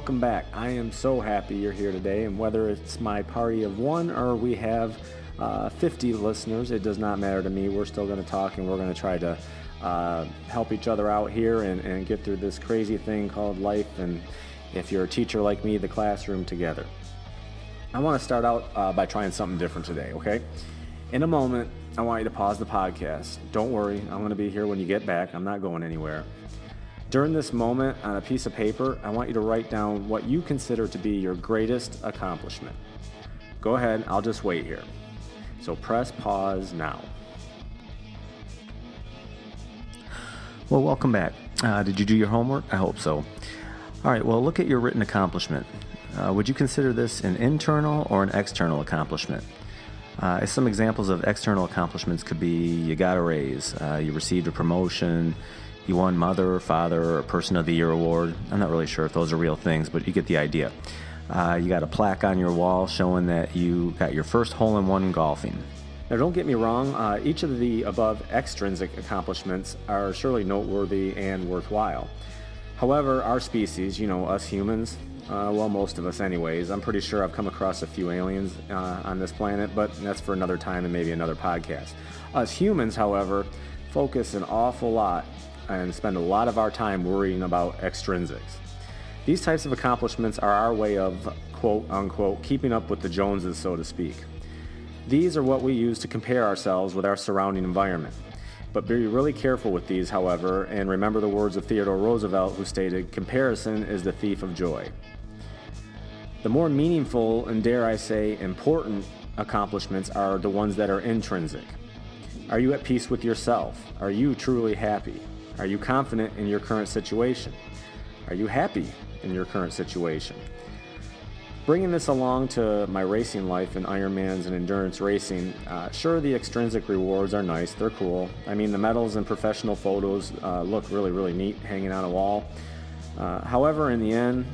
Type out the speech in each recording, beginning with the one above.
Welcome back. I am so happy you're here today, and whether it's my party of one or we have uh, 50 listeners, it does not matter to me. We're still going to talk and we're going to try to uh, help each other out here and, and get through this crazy thing called life. And if you're a teacher like me, the classroom together. I want to start out uh, by trying something different today, okay? In a moment, I want you to pause the podcast. Don't worry, I'm going to be here when you get back. I'm not going anywhere. During this moment on a piece of paper, I want you to write down what you consider to be your greatest accomplishment. Go ahead, I'll just wait here. So press pause now. Well, welcome back. Uh, did you do your homework? I hope so. All right, well, look at your written accomplishment. Uh, would you consider this an internal or an external accomplishment? Uh, some examples of external accomplishments could be you got a raise, uh, you received a promotion, you won Mother, or Father, or Person of the Year award. I'm not really sure if those are real things, but you get the idea. Uh, you got a plaque on your wall showing that you got your first hole in one golfing. Now, don't get me wrong, uh, each of the above extrinsic accomplishments are surely noteworthy and worthwhile. However, our species, you know, us humans, uh, well, most of us, anyways, I'm pretty sure I've come across a few aliens uh, on this planet, but that's for another time and maybe another podcast. Us humans, however, focus an awful lot and spend a lot of our time worrying about extrinsics. These types of accomplishments are our way of, quote unquote, keeping up with the Joneses, so to speak. These are what we use to compare ourselves with our surrounding environment. But be really careful with these, however, and remember the words of Theodore Roosevelt, who stated, Comparison is the thief of joy. The more meaningful and, dare I say, important accomplishments are the ones that are intrinsic. Are you at peace with yourself? Are you truly happy? Are you confident in your current situation? Are you happy in your current situation? Bringing this along to my racing life in Ironmans and endurance racing, uh, sure, the extrinsic rewards are nice, they're cool. I mean, the medals and professional photos uh, look really, really neat hanging on a wall. Uh, however, in the end,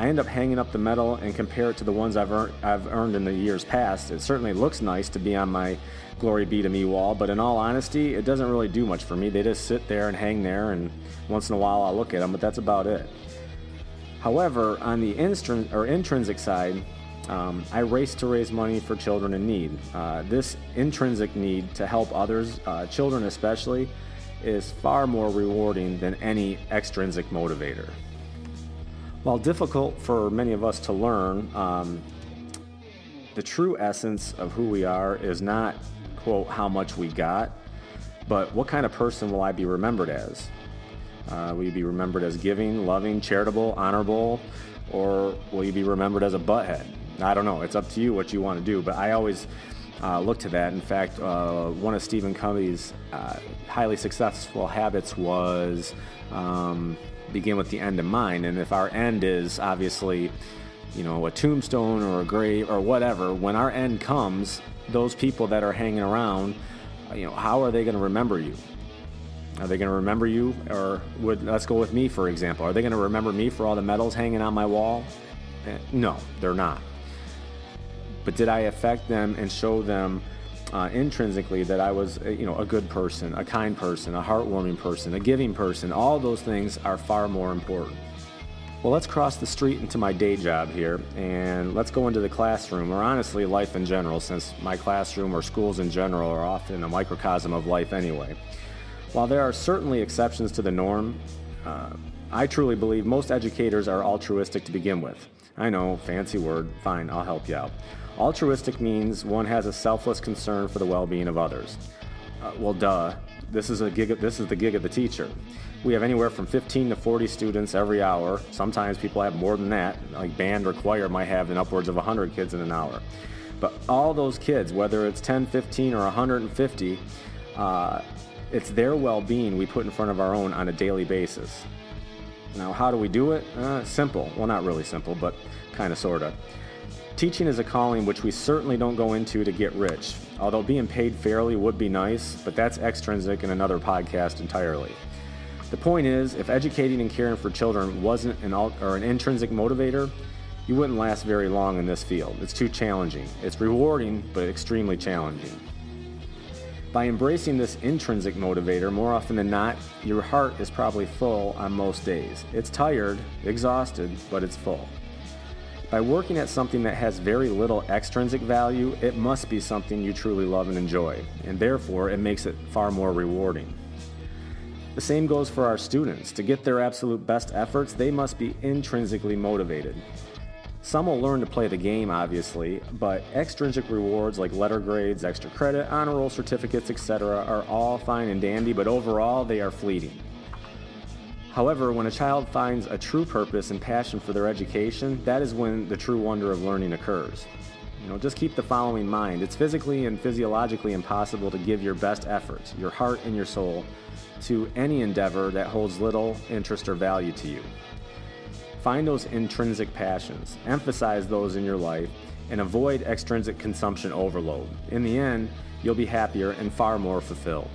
I end up hanging up the medal and compare it to the ones I've earned, I've earned in the years past. It certainly looks nice to be on my glory be to me wall, but in all honesty, it doesn't really do much for me. They just sit there and hang there, and once in a while I'll look at them, but that's about it. However, on the instrin- or intrinsic side, um, I race to raise money for children in need. Uh, this intrinsic need to help others, uh, children especially, is far more rewarding than any extrinsic motivator. While difficult for many of us to learn, um, the true essence of who we are is not quote, how much we got, but what kind of person will I be remembered as? Uh, will you be remembered as giving, loving, charitable, honorable, or will you be remembered as a butthead? I don't know. It's up to you what you want to do, but I always uh, look to that. In fact, uh, one of Stephen Covey's uh, highly successful habits was um, begin with the end in mind. And if our end is obviously, you know, a tombstone or a grave or whatever, when our end comes, those people that are hanging around, you know, how are they going to remember you? Are they going to remember you, or would let's go with me for example? Are they going to remember me for all the medals hanging on my wall? Eh, no, they're not. But did I affect them and show them uh, intrinsically that I was, eh, you know, a good person, a kind person, a heartwarming person, a giving person? All those things are far more important. Well, let's cross the street into my day job here and let's go into the classroom, or honestly, life in general, since my classroom or schools in general are often a microcosm of life anyway. While there are certainly exceptions to the norm, uh, I truly believe most educators are altruistic to begin with. I know, fancy word, fine, I'll help you out. Altruistic means one has a selfless concern for the well being of others. Uh, well, duh, this is a gig. This is the gig of the teacher. We have anywhere from 15 to 40 students every hour. Sometimes people have more than that. Like band choir might have an upwards of 100 kids in an hour. But all those kids, whether it's 10, 15, or 150, uh, it's their well-being we put in front of our own on a daily basis. Now, how do we do it? Uh, simple. Well, not really simple, but kind of, sort of. Teaching is a calling which we certainly don't go into to get rich, although being paid fairly would be nice, but that's extrinsic in another podcast entirely. The point is, if educating and caring for children wasn't an, or an intrinsic motivator, you wouldn't last very long in this field. It's too challenging. It's rewarding, but extremely challenging. By embracing this intrinsic motivator, more often than not, your heart is probably full on most days. It's tired, exhausted, but it's full. By working at something that has very little extrinsic value, it must be something you truly love and enjoy, and therefore it makes it far more rewarding. The same goes for our students. To get their absolute best efforts, they must be intrinsically motivated. Some will learn to play the game, obviously, but extrinsic rewards like letter grades, extra credit, honor roll certificates, etc., are all fine and dandy, but overall they are fleeting. However, when a child finds a true purpose and passion for their education, that is when the true wonder of learning occurs. You know, just keep the following in mind. It's physically and physiologically impossible to give your best efforts, your heart and your soul, to any endeavor that holds little interest or value to you. Find those intrinsic passions, emphasize those in your life, and avoid extrinsic consumption overload. In the end, you'll be happier and far more fulfilled.